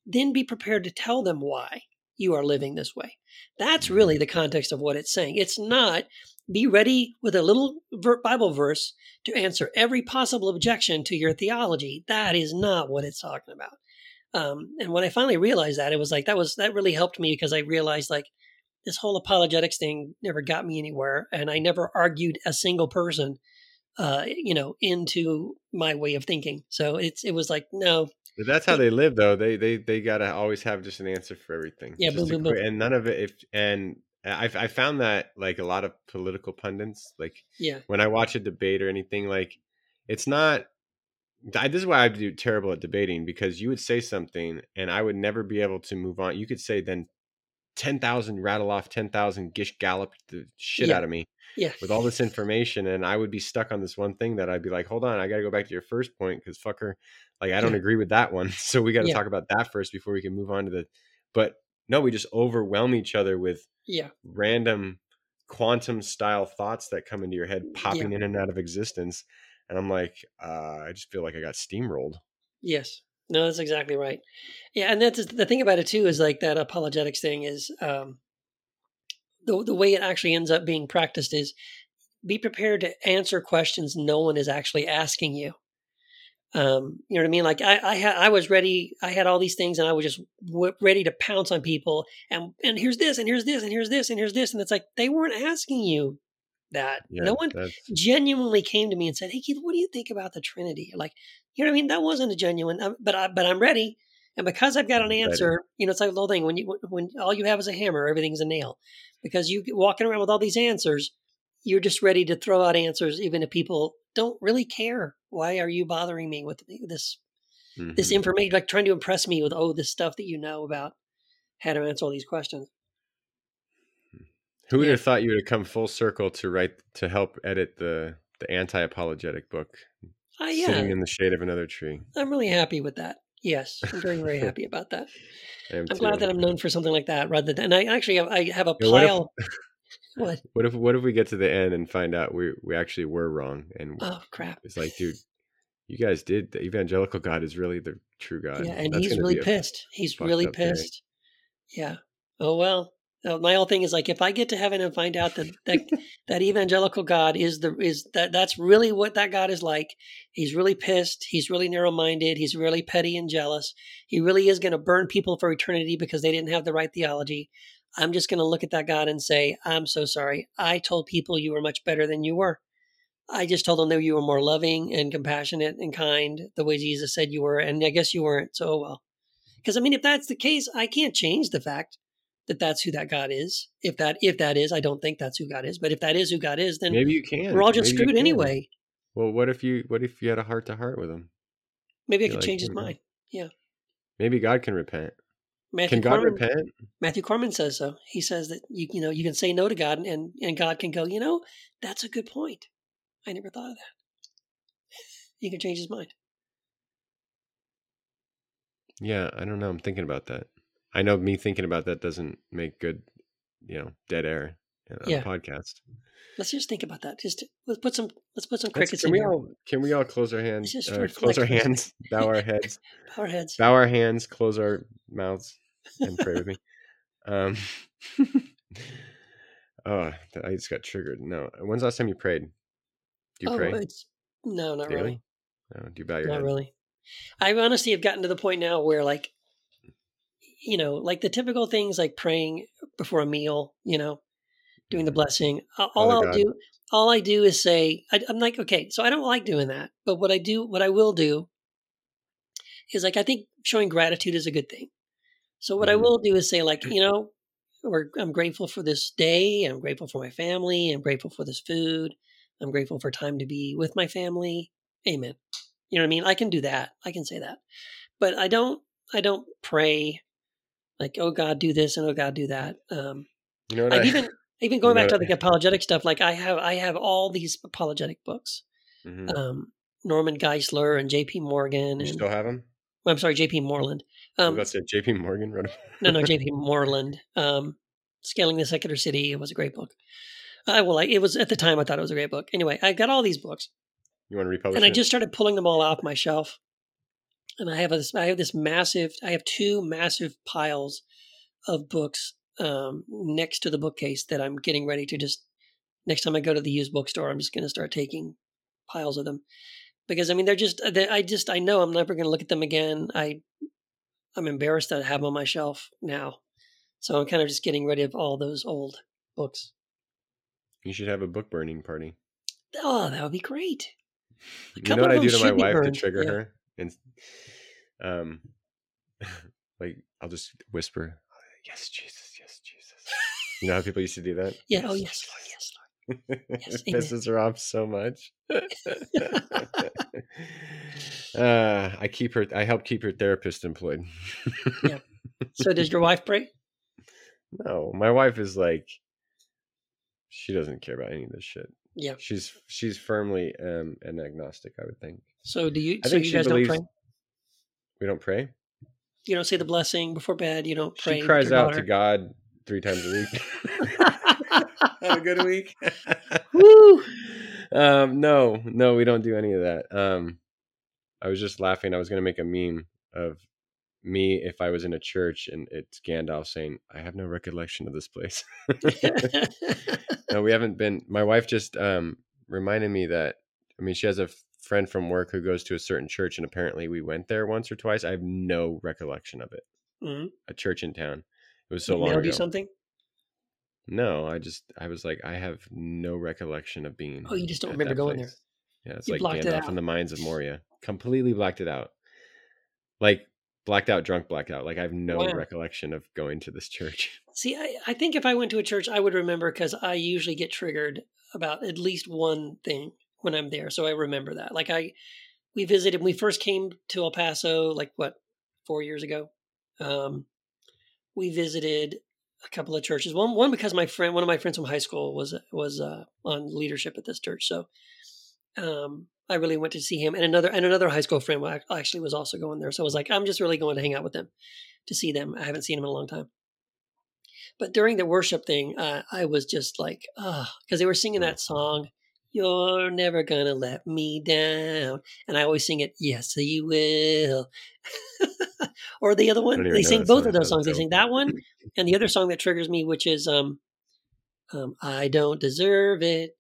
then be prepared to tell them why you are living this way. That's really the context of what it's saying. It's not be ready with a little Bible verse to answer every possible objection to your theology. That is not what it's talking about. Um, and when I finally realized that, it was like that was that really helped me because I realized like this whole apologetics thing never got me anywhere, and I never argued a single person, uh, you know, into my way of thinking. So it's it was like no. But that's how they live, though. They they they gotta always have just an answer for everything. Yeah, boom, boom, boom. and none of it. If and I I found that like a lot of political pundits, like yeah, when I watch a debate or anything, like it's not I, this is why I do terrible at debating because you would say something and I would never be able to move on. You could say then 10,000 rattle off 10,000 gish gallop the shit yeah. out of me yeah. with all this information and I would be stuck on this one thing that I'd be like, "Hold on, I got to go back to your first point cuz fucker, like I don't yeah. agree with that one. So we got to yeah. talk about that first before we can move on to the But no, we just overwhelm each other with yeah. random quantum style thoughts that come into your head popping in and out of existence and I'm like, uh, I just feel like I got steamrolled. Yes. No, that's exactly right. Yeah, and that's the thing about it too is like that apologetics thing is um, the the way it actually ends up being practiced is be prepared to answer questions no one is actually asking you. Um, you know what I mean? Like I, I had, I was ready. I had all these things, and I was just w- ready to pounce on people. And and here's this, and here's this, and here's this, and here's this, and it's like they weren't asking you that. Yeah, no one that's... genuinely came to me and said, "Hey, Keith, what do you think about the Trinity?" Like, you know what I mean? That wasn't a genuine, um, but I, but I'm ready, and because I've got an answer, ready. you know, it's like the little thing when you when all you have is a hammer, everything's a nail, because you walking around with all these answers, you're just ready to throw out answers, even if people don't really care. Why are you bothering me with this mm-hmm. this information? Like trying to impress me with oh this stuff that you know about how to answer all these questions. Who would yeah. have thought you would have come full circle to write to help edit the the anti-apologetic book? Uh, yeah. Sitting in the shade of another tree. I'm really happy with that. Yes, I'm very very happy about that. I'm glad that I'm known for something like that rather than. And I actually have, I have a pile. What if, what? what if what if we get to the end and find out we we actually were wrong and oh crap! It's like, dude, you guys did. The evangelical God is really the true God. Yeah, and That's he's really pissed. He's really pissed. Day. Yeah. Oh well. Uh, my whole thing is like if I get to heaven and find out that that, that evangelical God is the is that that's really what that God is like. He's really pissed. He's really narrow minded. He's really petty and jealous. He really is going to burn people for eternity because they didn't have the right theology. I'm just going to look at that God and say, I'm so sorry. I told people you were much better than you were. I just told them that you were more loving and compassionate and kind, the way Jesus said you were, and I guess you weren't. So oh well. Because I mean, if that's the case, I can't change the fact that that's who that God is. If that if that is, I don't think that's who God is. But if that is who God is, then maybe you can. We're all just maybe screwed anyway. Well, what if you what if you had a heart to heart with him? Maybe I could like, change his mind. Yeah. Maybe God can repent. Matthew can God repent? Matthew Korpman says so. He says that you you know you can say no to God and and God can go. You know that's a good point. I never thought of that. He can change his mind. Yeah, I don't know. I'm thinking about that. I know me thinking about that doesn't make good, you know, dead air yeah. a podcast. Let's just think about that. Just let's put some let's put some crickets can in we here. all can we all close our hands? Uh, close our hands, bow our heads, bow our heads, bow our hands, close our mouths, and pray with me. Um, oh, I just got triggered. No, when's the last time you prayed? Do you oh, pray? No, not Daily? really. No, do you bow your not head? Not really. I honestly have gotten to the point now where like you know, like the typical things like praying before a meal, you know, doing the blessing. All I'll God. do, all I do is say, I, I'm like, okay, so I don't like doing that, but what I do, what I will do, is like I think showing gratitude is a good thing. So what mm-hmm. I will do is say, like, you know, or I'm grateful for this day. I'm grateful for my family. I'm grateful for this food. I'm grateful for time to be with my family. Amen. You know what I mean? I can do that. I can say that, but I don't. I don't pray like oh god do this and oh god do that um you know what I've I, even even going back to the apologetic stuff like i have i have all these apologetic books. Mm-hmm. um norman geisler and jp morgan you and, still have them well, i'm sorry jp moreland um let's say jp morgan no no jp moreland um scaling the secular city it was a great book. I well I, it was at the time i thought it was a great book. Anyway i got all these books. You want to republish and it? i just started pulling them all off my shelf. And I have this I have this massive I have two massive piles of books um, next to the bookcase that I'm getting ready to just next time I go to the used bookstore, I'm just going to start taking piles of them because I mean they're just they, I just I know I'm never going to look at them again. I I'm embarrassed that I have them on my shelf now, so I'm kind of just getting rid of all those old books. You should have a book burning party. Oh, that would be great. You know what I do to my wife to trigger yeah. her? And um, like I'll just whisper, "Yes, Jesus, yes, Jesus." You know how people used to do that? Yeah. Oh, yes, Lord, yes, Lord. Yes, pisses her off so much. uh, I keep her. I help keep her therapist employed. yeah. So does your wife pray? No, my wife is like, she doesn't care about any of this shit. Yeah. She's she's firmly um, an agnostic, I would think. So do you? I so you guys don't pray? We don't pray. You don't say the blessing before bed. You don't pray. She cries out daughter. to God three times a week. Have a good week. Woo! Um, no, no, we don't do any of that. Um, I was just laughing. I was going to make a meme of me if I was in a church and it's Gandalf saying, "I have no recollection of this place." no, we haven't been. My wife just um, reminded me that. I mean, she has a friend from work who goes to a certain church, and apparently we went there once or twice. I have no recollection of it. Mm-hmm. A church in town. It was so long ago. you something? No, I just I was like I have no recollection of being. Oh, you just don't remember going place. there. Yeah, it's you like Gandalf it in the Mines of Moria. Completely blacked it out. Like blacked out, drunk, blacked out. Like I have no wow. recollection of going to this church. See, I, I think if I went to a church, I would remember because I usually get triggered about at least one thing when I'm there. So I remember that. Like I, we visited, when we first came to El Paso, like what, four years ago. Um, we visited a couple of churches. One, one because my friend, one of my friends from high school was was uh, on leadership at this church, so um, I really went to see him. And another and another high school friend actually was also going there. So I was like, I'm just really going to hang out with them to see them. I haven't seen them in a long time. But during the worship thing, uh, I was just like, ah, because they were singing that song. You're never gonna let me down. And I always sing it, Yes, you will. or the other one, they sing both of those songs. They sing that one and the other song that triggers me, which is um, um I don't deserve it.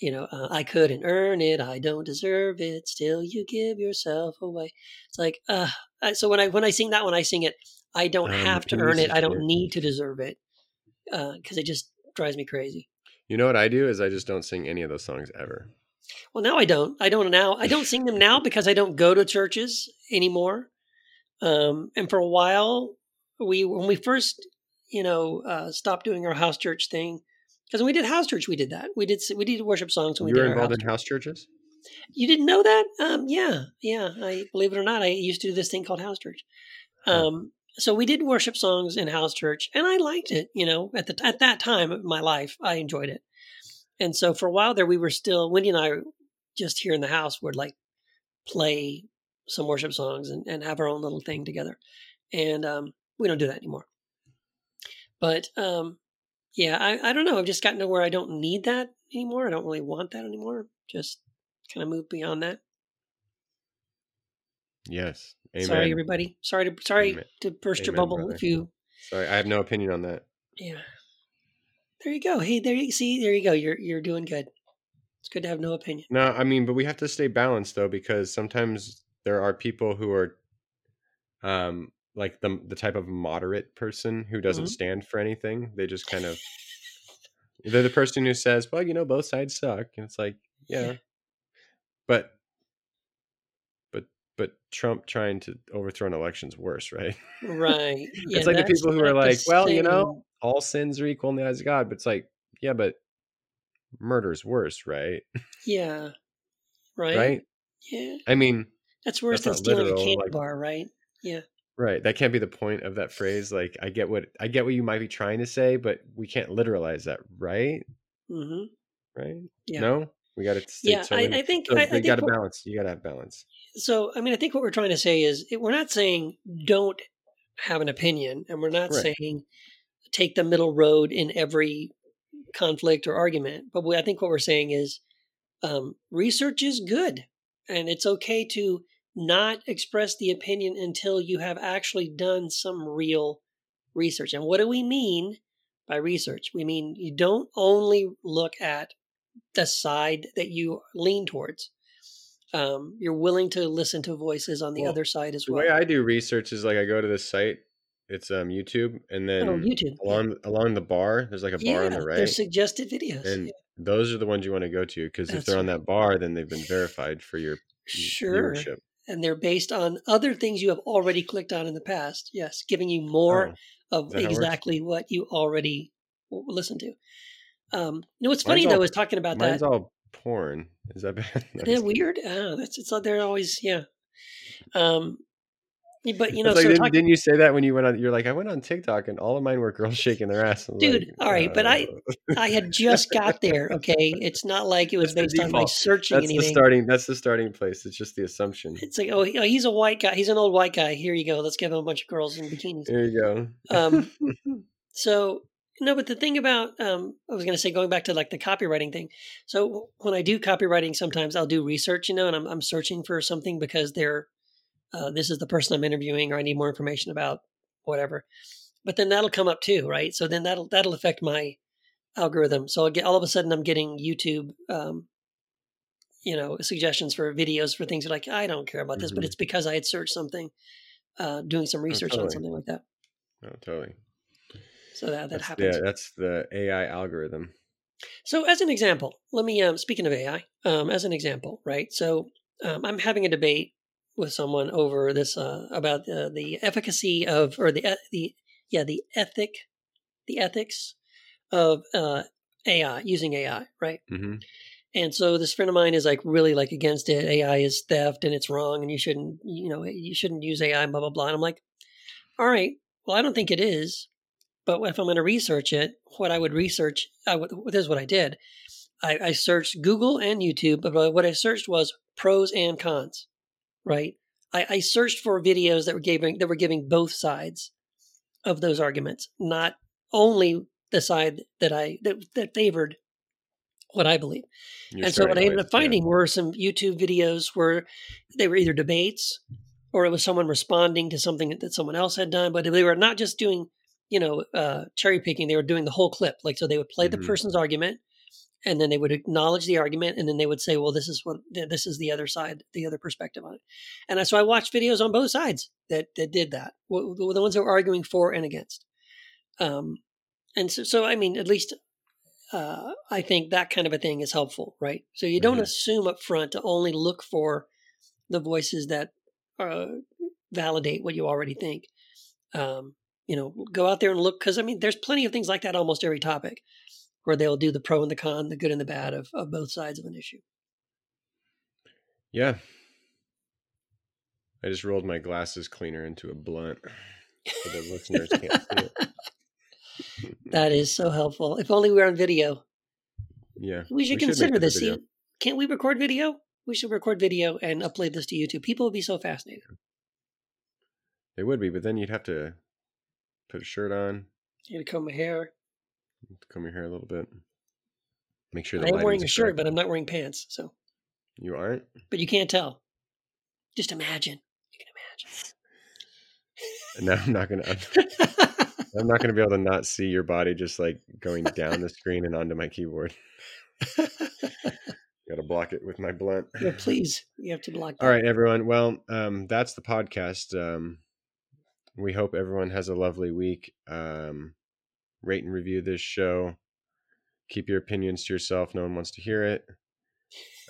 You know, uh, I couldn't earn it. I don't deserve it. Still, you give yourself away. It's like, uh, so when I when I sing that one, I sing it. I don't um, have to earn it. I don't need to deserve it because uh, it just drives me crazy. You know what I do is I just don't sing any of those songs ever. Well, now I don't. I don't now. I don't sing them now because I don't go to churches anymore. Um, and for a while, we when we first, you know, uh, stopped doing our house church thing, because when we did house church, we did that. We did we did worship songs when you we were involved house in house churches. You didn't know that? Um, yeah, yeah. I believe it or not, I used to do this thing called house church. Um, so we did worship songs in house church, and I liked it. You know, at the at that time of my life, I enjoyed it. And so for a while there, we were still Wendy and I just here in the house would like play some worship songs and, and have our own little thing together. And um, we don't do that anymore. But um, yeah, I, I don't know. I've just gotten to where I don't need that anymore. I don't really want that anymore. Just kind of move beyond that. Yes. Amen. Sorry, everybody. Sorry to sorry Amen. to burst Amen, your bubble brother. if you. Sorry, I have no opinion on that. Yeah. There you go. Hey, there you see. There you go. You're you're doing good. It's good to have no opinion. No, I mean, but we have to stay balanced though, because sometimes there are people who are, um, like the the type of moderate person who doesn't mm-hmm. stand for anything. They just kind of they're the person who says, "Well, you know, both sides suck," and it's like, yeah, but but but Trump trying to overthrow an election's worse, right? Right. Yeah, it's like the people who are like, well, you know, all sins are equal in the eyes of God, but it's like, yeah, but murder's worse, right? Yeah. Right. Right. Yeah. I mean, that's worse that's than stealing literal, a candy like, bar, right? Yeah. Right. That can't be the point of that phrase. Like, I get what I get what you might be trying to say, but we can't literalize that, right? Mm-hmm. Right. Yeah. No, we got to. Yeah, I, I, think so I, I got to balance. You got to have balance. So, I mean, I think what we're trying to say is we're not saying don't have an opinion, and we're not right. saying take the middle road in every conflict or argument. But we, I think what we're saying is um, research is good, and it's okay to not express the opinion until you have actually done some real research. And what do we mean by research, we mean you don't only look at the side that you lean towards. Um, you're willing to listen to voices on the Well, other side as well. The way I do research is like I go to this site. It's um YouTube, and then oh, YouTube. yeah. along along the bar, there's like a bar on the right, suggested videos. and yeah. those are the ones you want to go to because if they're on that bar, then they've been verified for your Sure. viewership. And they're based on other things you have already clicked on in the past. Yes, giving you more Oh, of exactly what you already listened to. Um, you know what's funny all- though is talking about mine's that. all porn. Is that bad? Isn't that weird? Ah, that's it's like they're always yeah. Um, yeah, but you know, like, so didn't, talk, didn't you say that when you went on? You're like, I went on TikTok and all of mine were girls shaking their ass. Dude, like, all right, but I- uh, I had just got there. Okay, it's not like it was based on my searching that's the starting. That's the starting place. It's just the assumption. It's like, oh, oh, he's a white guy. He's an old white guy. Here you go. Let's give him a bunch of girls in bikinis. There you go. Um, so no, but the thing about um, I was going to say going back to like the copywriting thing. So when I do copywriting, sometimes I'll do research, you know, and I'm I'm searching for something because they're uh, this is the person I'm interviewing, or I need more information about whatever. But then that'll come up too, right? So then that'll that'll affect my algorithm. So I'll get all of a sudden I'm getting YouTube. Um, you know, suggestions for videos for things like I don't care about this, but Mhm. it's because I had searched something, uh, doing some research on totally. something like that. Oh, totally. So that that That's, happens. yeah, that's the AI algorithm. So, as an example, let me, um, speaking of AI, um, as an example, right? So, um, I'm having a debate with someone over this uh, about the, the efficacy of, or the, e- the, yeah, the ethic, the ethics of uh, AI, using AI, right? hmm And so this friend of mine is like really like against it. AI is theft and it's wrong and you shouldn't, you know, you shouldn't use AI and blah, blah, blah. And I'm like, all right, well, I don't think it is. But if I'm going to research it, what I would research, I would, this is what I did. I, I searched Google and YouTube, but what I searched was pros and cons, right? I, I searched for videos that were giving that were giving both sides of those arguments, not only the side that I that, that favored what I believe You're and so what I ended up with- yeah. finding were some YouTube videos where they were either debates or it was someone responding to something that someone else had done, but they were not just doing, you know, uh, cherry picking. They were doing the whole clip. Like, so they would play Mhm. the person's argument and then they would acknowledge the argument and then they would say, well, this is what, this is the other side, the other perspective on it. And so I watched videos on both sides that, that did that, the ones that were arguing for and against. Um, and so, so, I mean, at least uh, I think that kind of a thing is helpful, right? So you don't Mhm. assume up front to only look for the voices that uh, validate what you already think. Um, you know, go out there and look because I mean, there's plenty of things like that almost every topic where they'll do the pro and the con, the good and the bad of, of both sides of an issue. Yeah. I just rolled my glasses cleaner into a blunt. So the listeners can't see it. That is so helpful. If only we were on video. Yeah. We should make consider a this. See, can't we record video? We should record video and upload this to YouTube. People would be so fascinated. They would be, but then you'd have to put a shirt on, You to comb my hair. Comb your hair a little bit. Make sure the I am wearing a shirt, correct. but I'm not wearing pants. So, You aren't? but you can't tell. Just imagine. You can imagine. Now I'm not gonna I'm. I'm not gonna be able to not see your body just like going down the screen and onto my keyboard. Gotta block it with my blunt. yeah, please. You have to block. All right, everyone. Well, um, that's the podcast. Um, we hope everyone has a lovely week. Um, rate and review this show. Keep your opinions to yourself. No one wants to hear it.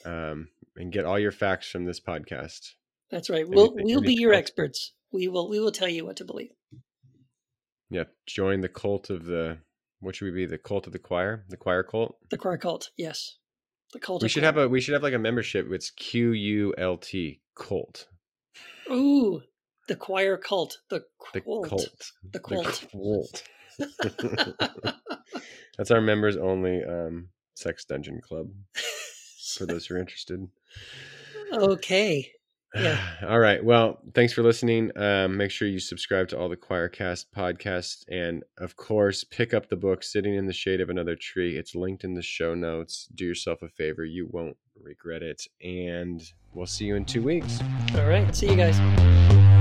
Um, and get all your facts from this podcast. That's right. We'll we'll be your else? experts. We will we will tell you what to believe. Yeah, join the cult of the. What should we be? The cult of the Quoir. The Quoir cult. The Quoir cult. Yes. The cult. We of should Quoir. have a. We should have like a membership. It's Q U L T cult. Ooh, the Quoir cult. The cult. The cult. cult. The cult. cult. That's our members only um, sex dungeon club for those who are interested. okay. Yeah. All right. Well, thanks for listening. Um, make sure you subscribe to all the Quoircast podcasts. And of course, pick up the book, Sitting in the Shade of Another Tree. It's linked in the show notes. Do yourself a favor. You won't regret it. And we'll see you in two weeks. All right. See you guys.